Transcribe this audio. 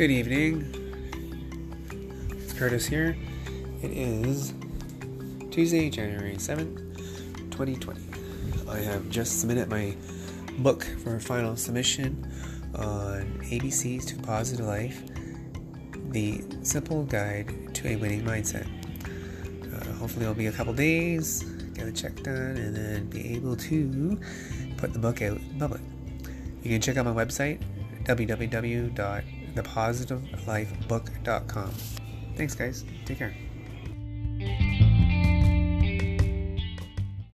Good evening. It's Curtis here. It is Tuesday, January 7th, 2020. I have just submitted my book for final submission on ABCs to Positive Life The Simple Guide to a Winning Mindset. Uh, hopefully, it'll be a couple days, get a check done, and then be able to put the book out in public. You can check out my website www.thepositivelifebook.com. Thanks, guys. Take care.